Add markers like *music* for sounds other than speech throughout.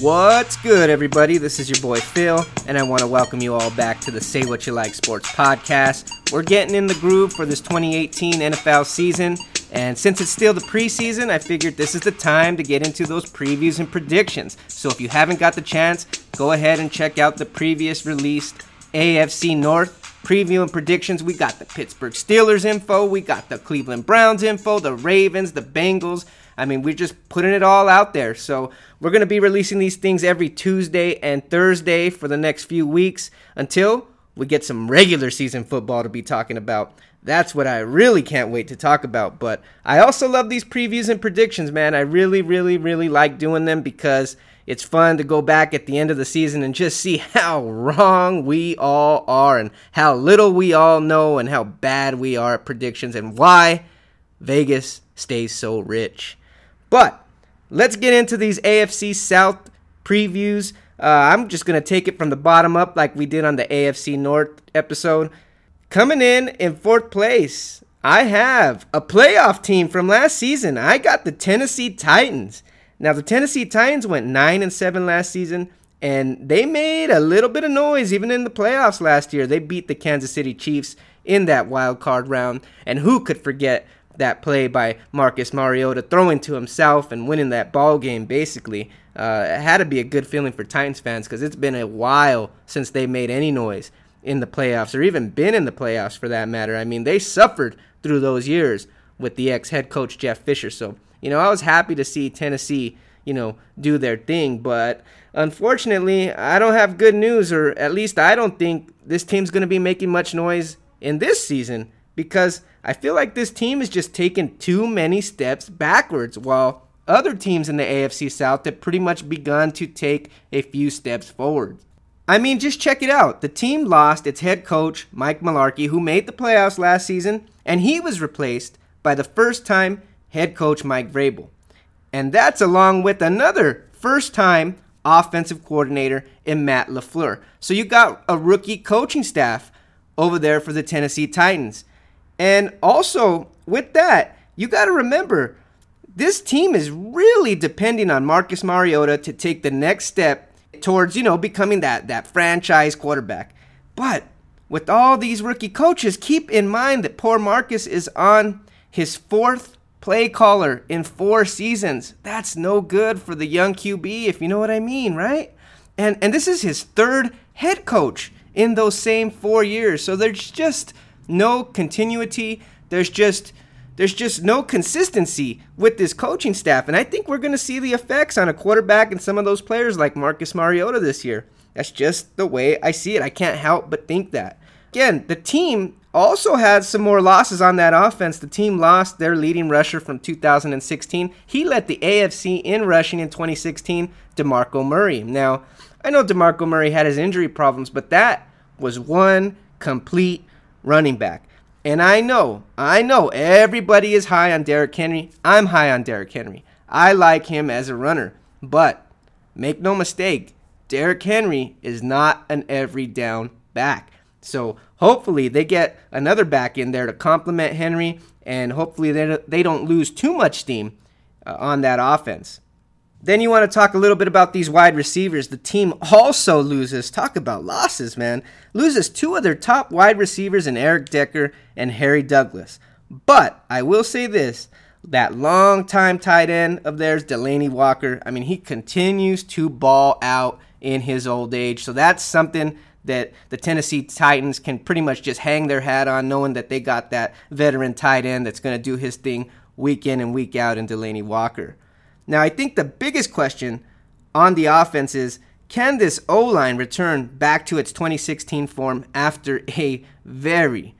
What's good, everybody? This is your boy Phil, and I want to welcome you all back to the Say What You Like Sports podcast. We're getting in the groove for this 2018 NFL season, and since it's still the preseason, I figured this is the time to get into those previews and predictions. So if you haven't got the chance, go ahead and check out the previous released AFC North preview and predictions. We got the Pittsburgh Steelers info, we got the Cleveland Browns info, the Ravens, the Bengals. I mean, we're just putting it all out there. So we're going to be releasing these things every Tuesday and Thursday for the next few weeks until we get some regular season football to be talking about. That's what I really can't wait to talk about. But I also love these previews and predictions, man. I really, really, really like doing them because it's fun to go back at the end of the season and just see *laughs* how wrong we all are and how little we all know and how bad we are at predictions and why Vegas stays so rich. But let's get into these AFC South previews. Uh, I'm just going to take it from the bottom up like we did on the AFC North episode. Coming in in fourth place, I have a playoff team from last season. I got the Tennessee Titans. Now the Tennessee Titans went 9 and 7 last season and they made a little bit of noise even in the playoffs last year. They beat the Kansas City Chiefs in that wild card round and who could forget that play by Marcus Mariota, throwing to himself and winning that ball game. Basically, uh, it had to be a good feeling for Titans fans because it's been a while since they made any noise in the playoffs or even been in the playoffs for that matter. I mean, they suffered through those years with the ex head coach Jeff Fisher. So, you know, I was happy to see Tennessee, you know, do their thing. But unfortunately, I don't have good news, or at least I don't think this team's going to be making much noise in this season because I feel like this team has just taken too many steps backwards while other teams in the AFC South have pretty much begun to take a few steps forward. I mean, just check it out. The team lost its head coach, Mike Mularkey, who made the playoffs last season, and he was replaced by the first time head coach Mike Vrabel. And that's along with another first time offensive coordinator in Matt LaFleur. So you got a rookie coaching staff over there for the Tennessee Titans. And also, with that, you got to remember this team is really depending on Marcus Mariota to take the next step towards, you know, becoming that that franchise quarterback. But with all these rookie coaches, keep in mind that poor Marcus is on his fourth play caller in four seasons. That's no good for the young QB, if you know what I mean, right? And and this is his third head coach in those same four years. So there's just no continuity. There's just there's just no consistency with this coaching staff, and I think we're going to see the effects on a quarterback and some of those players like Marcus Mariota this year. That's just the way I see it. I can't help but think that. Again, the team also had some more losses on that offense. The team lost their leading rusher from 2016. He led the AFC in rushing in 2016, DeMarco Murray. Now, I know DeMarco Murray had his injury problems, but that was one complete running back. And I know, I know everybody is high on Derrick Henry. I'm high on Derrick Henry. I like him as a runner. But make no mistake, Derrick Henry is not an every down back. So hopefully they get another back in there to complement Henry, and hopefully they don't lose too much steam uh, on that offense. Then you want to talk a little bit about these wide receivers. The team also loses, talk about losses, man, loses two of their top wide receivers in Eric Decker and Harry Douglas. But I will say this that long time tight end of theirs, Delanie Walker, I mean, he continues to ball out in his old age. So that's something that the Tennessee Titans can pretty much just hang their hat on, knowing that they got that veteran tight end that's going to do his thing week in and week out in Delanie Walker. Now, I think the biggest question on the offense is can this O line return back to its 2016 form after a very,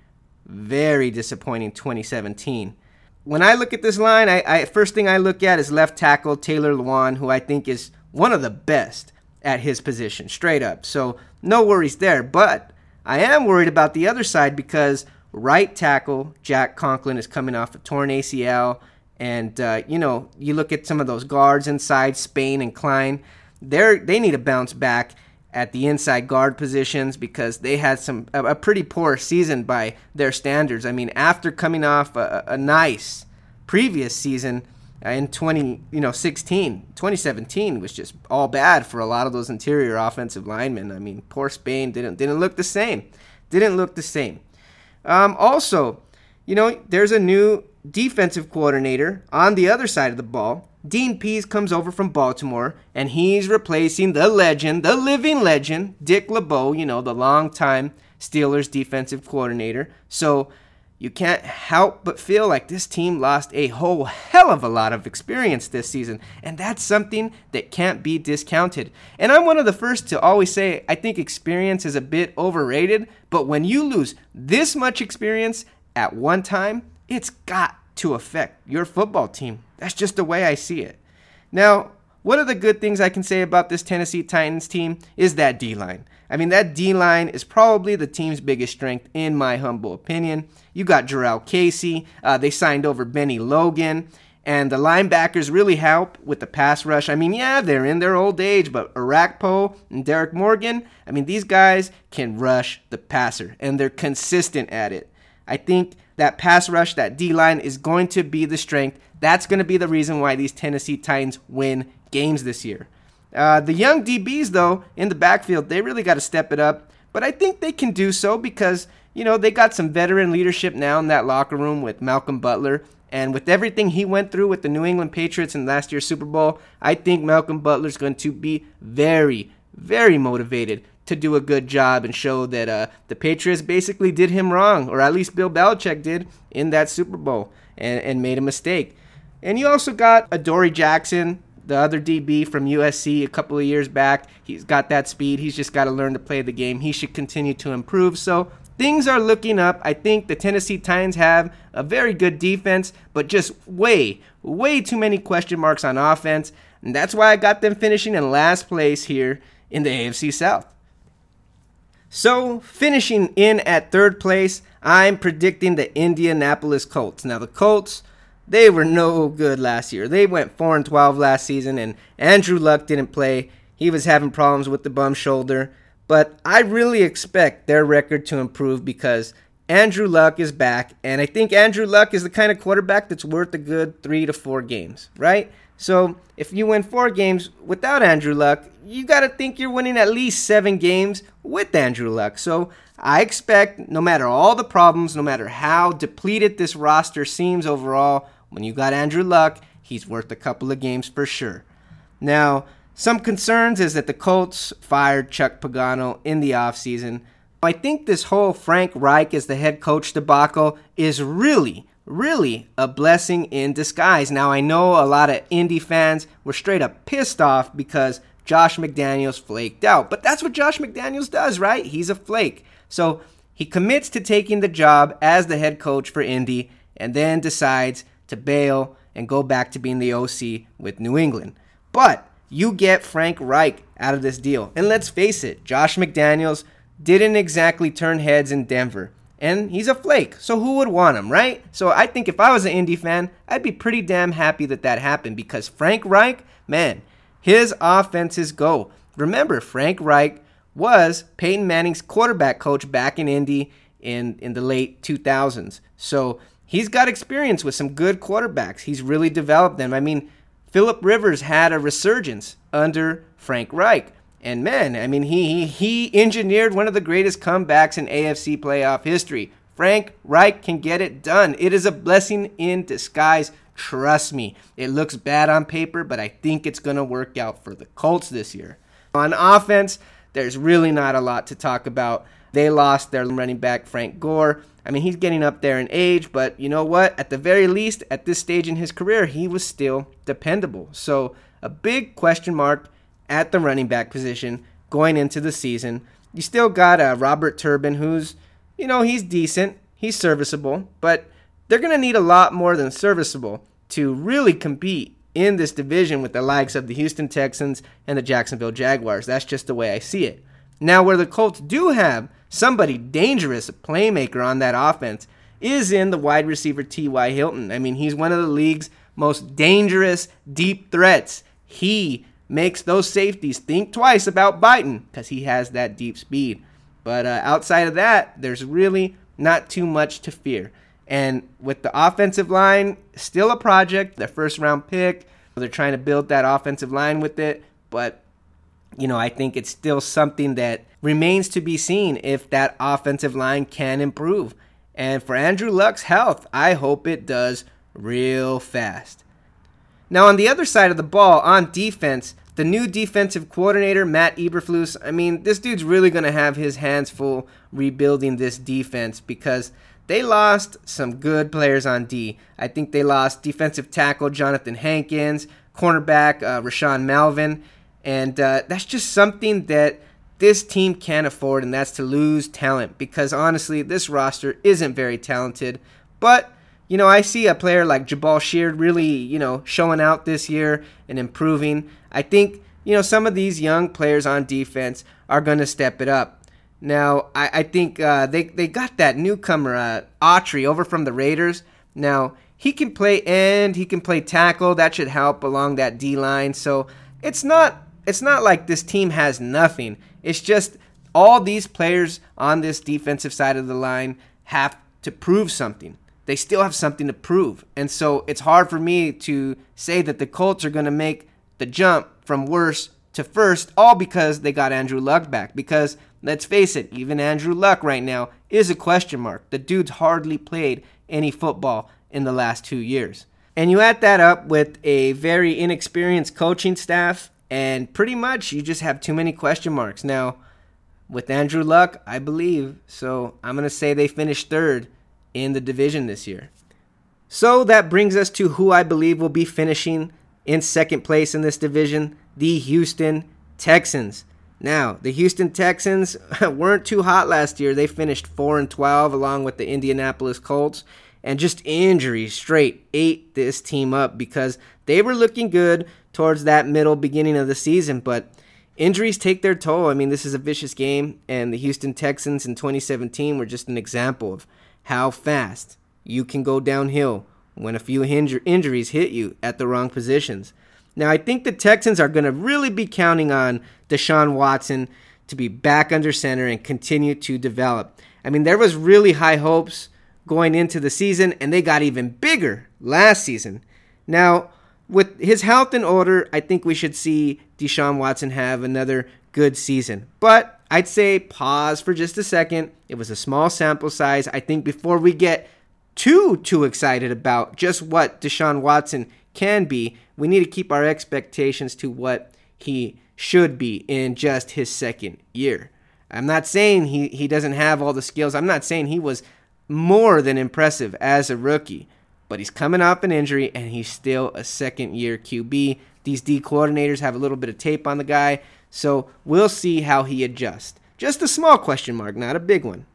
very disappointing 2017? When I look at this line, I, I first thing I look at is left tackle Taylor Lewan, who I think is one of the best at his position, straight up. So no worries there. But I am worried about the other side because right tackle Jack Conklin is coming off a torn ACL. And uh, you know, you look at some of those guards inside Spain and Kline. They're they need to bounce back at the inside guard positions because they had some a, a pretty poor season by their standards. I mean, after coming off a, a nice previous season uh, in 20 you know 16 2017 was just all bad for a lot of those interior offensive linemen i mean poor spain didn't didn't look the same didn't look the same um, also you know there's a new defensive coordinator on the other side of the ball dean Pees comes over from baltimore and he's replacing the legend the living legend dick lebeau you know the longtime steelers defensive coordinator so you can't help but feel like this team lost a whole hell of a lot of experience this season, and that's something that can't be discounted. And I'm one of the first to always say I think experience is a bit overrated, but when you lose this much experience at one time, it's got to affect your football team. That's just the way I see it. Now, one of the good things I can say about this Tennessee Titans team is that D line. I mean, that D line is probably the team's biggest strength, in my humble opinion. You got Jurrell Casey. Uh, they signed over Bennie Logan. And the linebackers really help with the pass rush. I mean, yeah, they're in their old age, but Orakpo and Derrick Morgan, I mean, these guys can rush the passer, and they're consistent at it. I think that pass rush, that D line, is going to be the strength. That's going to be the reason why these Tennessee Titans win games this year. Uh, the young DBs, though, in the backfield, they really got to step it up. But I think they can do so because, you know, they got some veteran leadership now in that locker room with Malcolm Butler. And with everything he went through with the New England Patriots in last year's Super Bowl, I think Malcolm Butler's going to be very, very motivated to do a good job and show that uh, the Patriots basically did him wrong, or at least Bill Belichick did in that Super Bowl and, and made a mistake. And you also got Adoree Jackson, the other DB from USC a couple of years back. He's got that speed. He's just got to learn to play the game. He should continue to improve. So things are looking up. I think the Tennessee Titans have a very good defense, but just way, way too many question marks on offense. And that's why I got them finishing in last place here in the AFC South. So, finishing in at third place, I'm predicting the Indianapolis Colts. Now, the Colts they were no good last year. They went 4 and 12 last season, and Andrew Luck didn't play. He was having problems with the bum shoulder. But I really expect their record to improve because Andrew Luck is back, and I think Andrew Luck is the kind of quarterback that's worth a good three to four games, right? So if you win four games without Andrew Luck, you got to think you're winning at least seven games with Andrew Luck. So I expect, no matter all the problems, no matter how depleted this roster seems overall, when you got Andrew Luck, he's worth a couple of games for sure. Now, some concerns is that the Colts fired Chuck Pagano in the offseason. I think this whole Frank Reich as the head coach debacle is really, really a blessing in disguise. Now, I know a lot of Indy fans were straight up pissed off because Josh McDaniels flaked out. But that's what Josh McDaniels does, right? He's a flake. So he commits to taking the job as the head coach for Indy and then decides to bail and go back to being the OC with New England. But you get Frank Reich out of this deal. And let's face it, Josh McDaniels didn't exactly turn heads in Denver. And he's a flake, so who would want him, right? So I think if I was an Indy fan, I'd be pretty damn happy that that happened because Frank Reich, man, his offenses go. Remember, Frank Reich was Peyton Manning's quarterback coach back in Indy in, in the late 2000s. So he's got experience with some good quarterbacks. He's really developed them. I mean, Philip Rivers had a resurgence under Frank Reich. And man, I mean, he, he he engineered one of the greatest comebacks in AFC playoff history. Frank Reich can get it done. It is a blessing in disguise. Trust me. It looks bad on paper, but I think it's going to work out for the Colts this year. On offense, there's really not a lot to talk about. They lost their running back, Frank Gore. I mean, he's getting up there in age, but you know what? At the very least, at this stage in his career, he was still dependable. So, a big question mark at the running back position going into the season. You still got uh, Robert Turbin, who's, you know, he's decent, he's serviceable, but they're going to need a lot more than serviceable to really compete in this division with the likes of the Houston Texans and the Jacksonville Jaguars. That's just the way I see it. Now, where the Colts do have somebody dangerous, a playmaker on that offense, is in the wide receiver T.Y. Hilton. I mean, he's one of the league's most dangerous deep threats. He makes those safeties think twice about biting because he has that deep speed. But uh, outside of that, there's really not too much to fear. And with the offensive line, still a project, their first round pick. They're trying to build that offensive line with it. But, you know, I think it's still something that remains to be seen if that offensive line can improve. And for Andrew Luck's health, I hope it does real fast. Now, on the other side of the ball, on defense, the new defensive coordinator, Matt Eberflus, I mean, this dude's really going to have his hands full rebuilding this defense because they lost some good players on D. I think they lost defensive tackle Jonathan Hankins, cornerback uh, Rashaan Melvin, and uh, that's just something that this team can't afford, and that's to lose talent because honestly, this roster isn't very talented. But you know, I see a player like Jabaal Sheard really, you know, showing out this year and improving. I think, you know, some of these young players on defense are going to step it up. Now, I, I think uh, they, they got that newcomer, uh, Autry, over from the Raiders. Now, he can play end, he can play tackle. That should help along that D line. So it's not it's not like this team has nothing. It's just all these players on this defensive side of the line have to prove something they still have something to prove. And so it's hard for me to say that the Colts are going to make the jump from worst to first, all because they got Andrew Luck back. Because let's face it, even Andrew Luck right now is a question mark. The dude's hardly played any football in the last two years. And you add that up with a very inexperienced coaching staff, and pretty much you just have too many question marks. Now, with Andrew Luck, I believe, so I'm going to say they finished third in the division this year. So that brings us to who I believe will be finishing in second place in this division the Houston Texans. Now, the Houston Texans *laughs* weren't too hot last year. They finished 4 and 12 along with the Indianapolis Colts and just injuries straight ate this team up because they were looking good towards that middle beginning of the season, but injuries take their toll. I mean, this is a vicious game and the Houston Texans in 2017 were just an example of how fast you can go downhill when a few injur- injuries hit you at the wrong positions. Now, I think the Texans are going to really be counting on Deshaun Watson to be back under center and continue to develop. I mean, there was really high hopes going into the season, and they got even bigger last season. Now, with his health in order, I think we should see Deshaun Watson have another good season. But I'd say pause for just a second. It was a small sample size. I think before we get too too excited about just what Deshaun Watson can be, we need to keep our expectations to what he should be in just his second year. I'm not saying he, he doesn't have all the skills. I'm not saying he was more than impressive as a rookie, but he's coming off an injury and he's still a second year QB. These D coordinators have a little bit of tape on the guy. So we'll see how he adjusts. Just a small question mark, not a big one.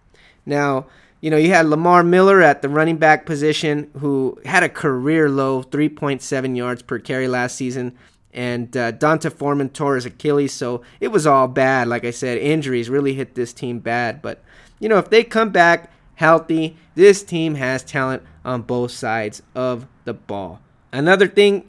Now, you know, you had Lamar Miller at the running back position, who had a career low 3.7 yards per carry last season. And uh, D'Onta Foreman tore his Achilles, so it was all bad. Like I said, injuries really hit this team bad. But, you know, if they come back healthy, this team has talent on both sides of the ball. Another thing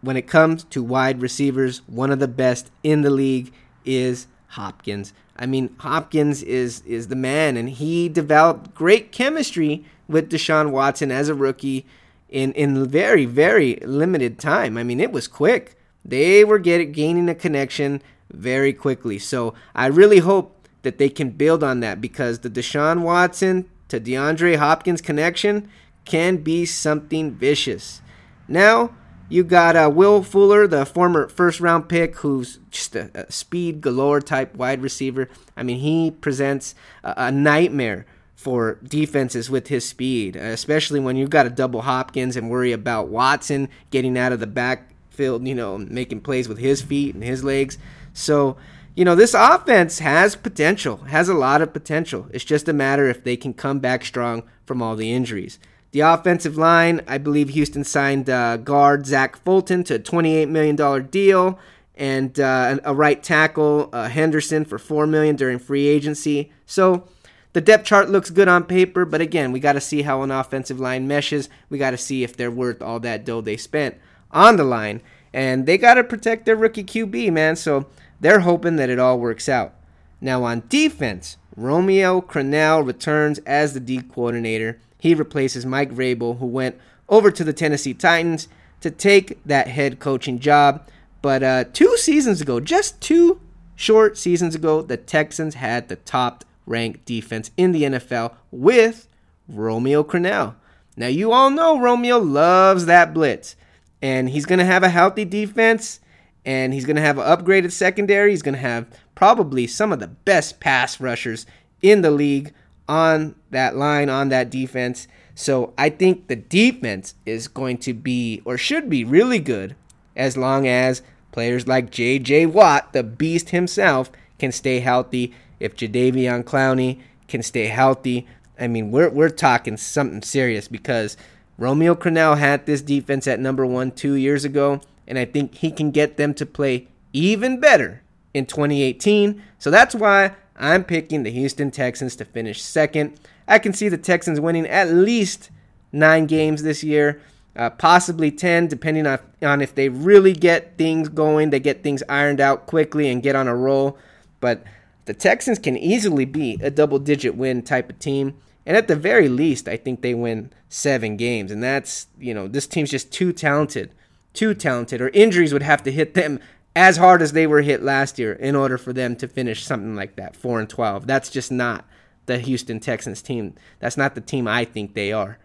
when it comes to wide receivers, one of the best in the league is Hopkins. I mean, Hopkins is is the man, and he developed great chemistry with Deshaun Watson as a rookie in in very very limited time. I mean, it was quick. They were getting gaining a connection very quickly. So I really hope that they can build on that because the Deshaun Watson to DeAndre Hopkins connection can be something vicious. Now you got uh, Will Fuller, the former first round pick, who's just a, a speed galore type wide receiver. I mean, he presents a, a, nightmare for defenses with his speed, especially when you've got to double Hopkins and worry about Watson getting out of the backfield, you know, making plays with his feet and his legs. So, you know, this offense has potential, has a lot of potential. It's just a matter if they can come back strong from all the injuries. The offensive line, I believe Houston signed uh, guard Zach Fulton to a $28 million deal and uh, a right tackle uh, Henderson for 4 million during free agency. So the depth chart looks good on paper, but again, we got to see how an offensive line meshes. We got to see if they're worth all that dough they spent on the line. And they got to protect their rookie QB, man. So they're hoping that it all works out. Now on defense, Romeo Crennel returns as the D coordinator He replaces Mike Vrabel, who went over to the Tennessee Titans to take that head coaching job. But uh, two seasons ago, just two short seasons ago, the Texans had the top ranked defense in the NFL with Romeo Crennel. Now, you all know Romeo loves that blitz, and he's going to have a healthy defense, and he's going to have an upgraded secondary. He's going to have probably some of the best pass rushers in the league on that line, on that defense. So I think the defense is going to be, or should be, really good as long as players like J.J. Watt, the beast himself, can stay healthy. If Jadeveon Clowney can stay healthy, I mean, we're, we're talking something serious because Romeo Crennel had this defense at number one two years ago, and I think he can get them to play even better in 2018. So that's why I'm picking the Houston Texans to finish second. I can see the Texans winning at least nine games this year, uh, possibly 10, depending on, on if they really get things going, they get things ironed out quickly and get on a roll. But the Texans can easily be a double digit win type of team. And at the very least, I think they win seven games. And that's, you know, this team's just too talented. Too talented. Or injuries would have to hit them as hard as they were hit last year in order for them to finish something like that, 4 and 12. That's just not the Houston Texans team. That's not the team I think they are.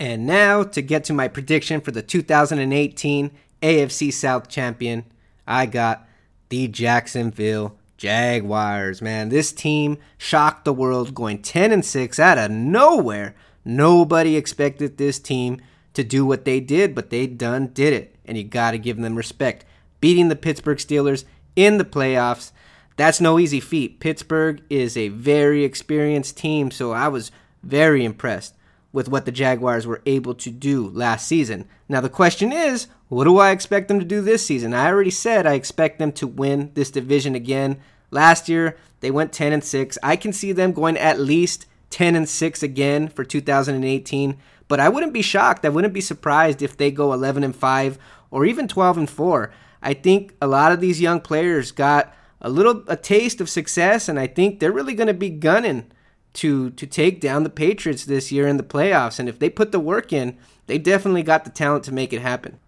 And now to get to my prediction for the 2018 AFC South champion, I got the Jacksonville Jaguars. Man, this team shocked the world going 10 and 6 out of nowhere. Nobody expected this team to do what they did, but they done did it. And you got to give them respect. Beating the Pittsburgh Steelers in the playoffs that's no easy feat. Pittsburgh is a very experienced team, so I was very impressed with what the Jaguars were able to do last season. Now, the question is, what do I expect them to do this season? I already said I expect them to win this division again. Last year, they went 10 and 6. I can see them going at least 10 and 6 again for 2018, but I wouldn't be shocked. I wouldn't be surprised if they go 11 and 5 or even 12 and 4. I think a lot of these young players got a little a taste of success, and I think they're really going to be gunning to to take down the Patriots this year in the playoffs. And if they put the work in, they definitely got the talent to make it happen.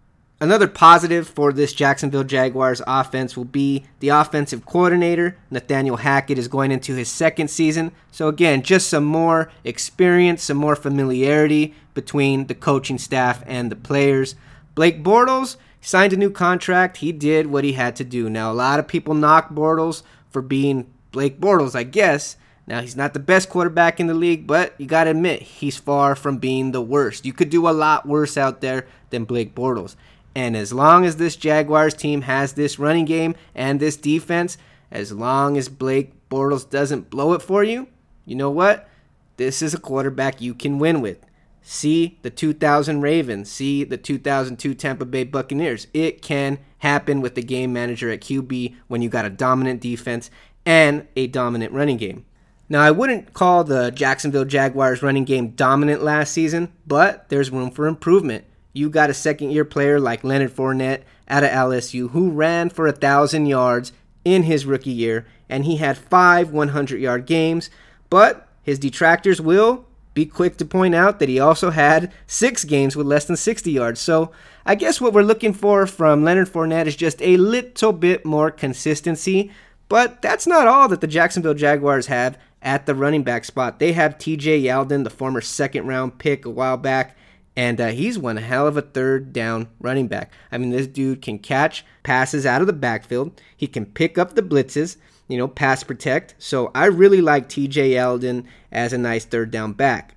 Another positive for this Jacksonville Jaguars offense will be the offensive coordinator. Nathaniel Hackett is going into his second season. So, again, just some more experience, some more familiarity between the coaching staff and the players. Blake Bortles, signed a new contract. He did what he had to do. Now, a lot of people knock Bortles for being Blake Bortles, I guess. Now, he's not the best quarterback in the league, but you got to admit, he's far from being the worst. You could do a lot worse out there than Blake Bortles. And as long as this Jaguars team has this running game and this defense, as long as Blake Bortles doesn't blow it for you, you know what? This is a quarterback you can win with. See the 2000 Ravens. See the 2002 Tampa Bay Buccaneers. It can happen with the game manager at QB when you got a dominant defense and a dominant running game. Now, I wouldn't call the Jacksonville Jaguars running game dominant last season, but there's room for improvement. You got a second year player like Leonard Fournette out of LSU who ran for a 1,000 yards in his rookie year, and he had five 100 yard games, but his detractors will be quick to point out that he also had six games with less than 60 yards. So I guess what we're looking for from Leonard Fournette is just a little bit more consistency. But that's not all that the Jacksonville Jaguars have at the running back spot. They have TJ Yeldon, the former second round pick a while back, and uh, he's one hell of a third down running back. I mean, this dude can catch passes out of the backfield, he can pick up the blitzes you know, pass protect. So I really like TJ Yeldon as a nice third down back.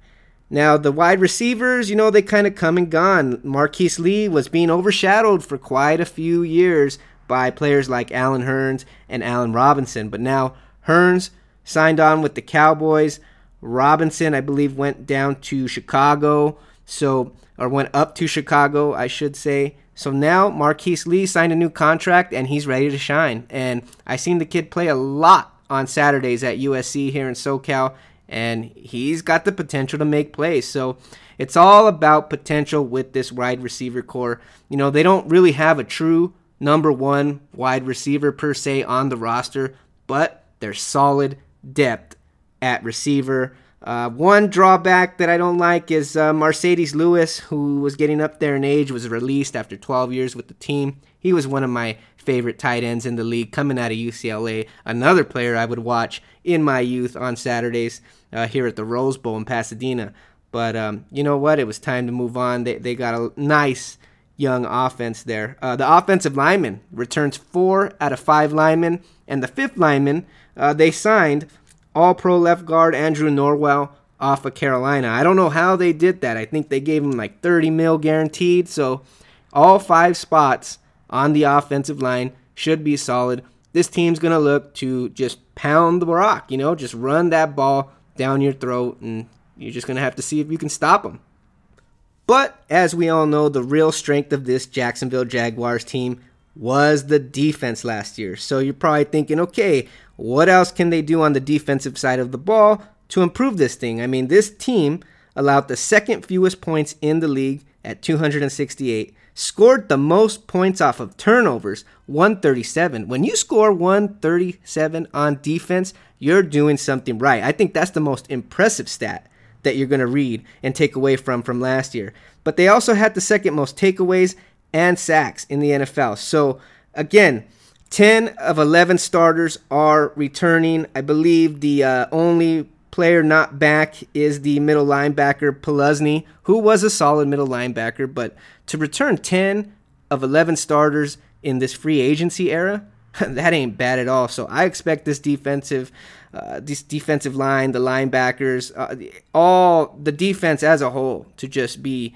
Now, the wide receivers, you know, they kind of come and gone. Marquise Lee was being overshadowed for quite a few years by players like Allen Hurns and Allen Robinson. But now Hurns signed on with the Cowboys. Robinson, I believe, went down to Chicago. So, or went up to Chicago, I should say. So now Marquise Lee signed a new contract and he's ready to shine. And I seen the kid play a lot on Saturdays at USC here in SoCal, and he's got the potential to make plays. So it's all about potential with this wide receiver corps. You know, they don't really have a true number one wide receiver per se on the roster, but they're solid depth at receiver. Uh, one drawback that I don't like is uh, Marcedes Lewis, who was getting up there in age, was released after 12 years with the team. He was one of my favorite tight ends in the league coming out of UCLA. Another player I would watch in my youth on Saturdays uh, here at the Rose Bowl in Pasadena. But um, you know what? It was time to move on. They, they got a nice young offense there. Uh, the offensive lineman returns four out of five linemen, and the fifth lineman uh, they signed all pro left guard Andrew Norwell off of Carolina. I don't know how they did that. I think they gave him like 30 mil guaranteed. So all five spots on the offensive line should be solid. This team's going to look to just pound the rock, you know, just run that ball down your throat, and you're just going to have to see if you can stop them. But as we all know, the real strength of this Jacksonville Jaguars team was the defense last year. So you're probably thinking, okay, what else can they do on the defensive side of the ball to improve this thing? I mean, this team allowed the second fewest points in the league at 268, scored the most points off of turnovers, 137. When you score 137 on defense, you're doing something right. I think that's the most impressive stat that you're going to read and take away from from last year. But they also had the second most takeaways and sacks in the NFL. So again, 10 of 11 starters are returning. I believe the uh, only player not back is the middle linebacker Posluszny, who was a solid middle linebacker, but to return 10 of 11 starters in this free agency era, *laughs* that ain't bad at all. So I expect this defensive, uh, this defensive line, the linebackers, uh, all the defense as a whole to just be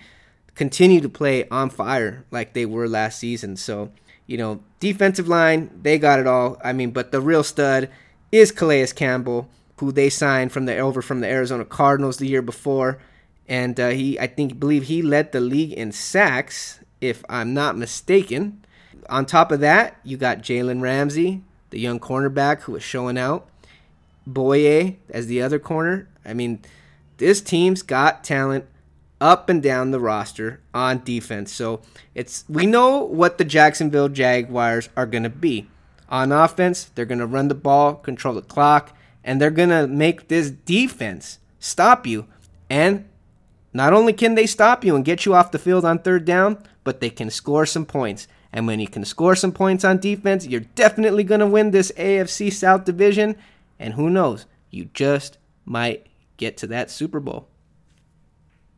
continue to play on fire like they were last season. So you know, defensive line, they got it all. I mean, but the real stud is Calais Campbell, who they signed from the over from the Arizona Cardinals the year before, and uh, he, I think, believe he led the league in sacks, if I'm not mistaken. On top of that, you got Jalen Ramsey, the young cornerback who is showing out. Bouye as the other corner. I mean, this team's got talent up and down the roster on defense. So it's we know what the Jacksonville Jaguars are going to be. On offense, they're going to run the ball, control the clock, and they're going to make this defense stop you. And not only can they stop you and get you off the field on third down, but they can score some points. And when you can score some points on defense, you're definitely going to win this AFC South division. And who knows, you just might get to that Super Bowl.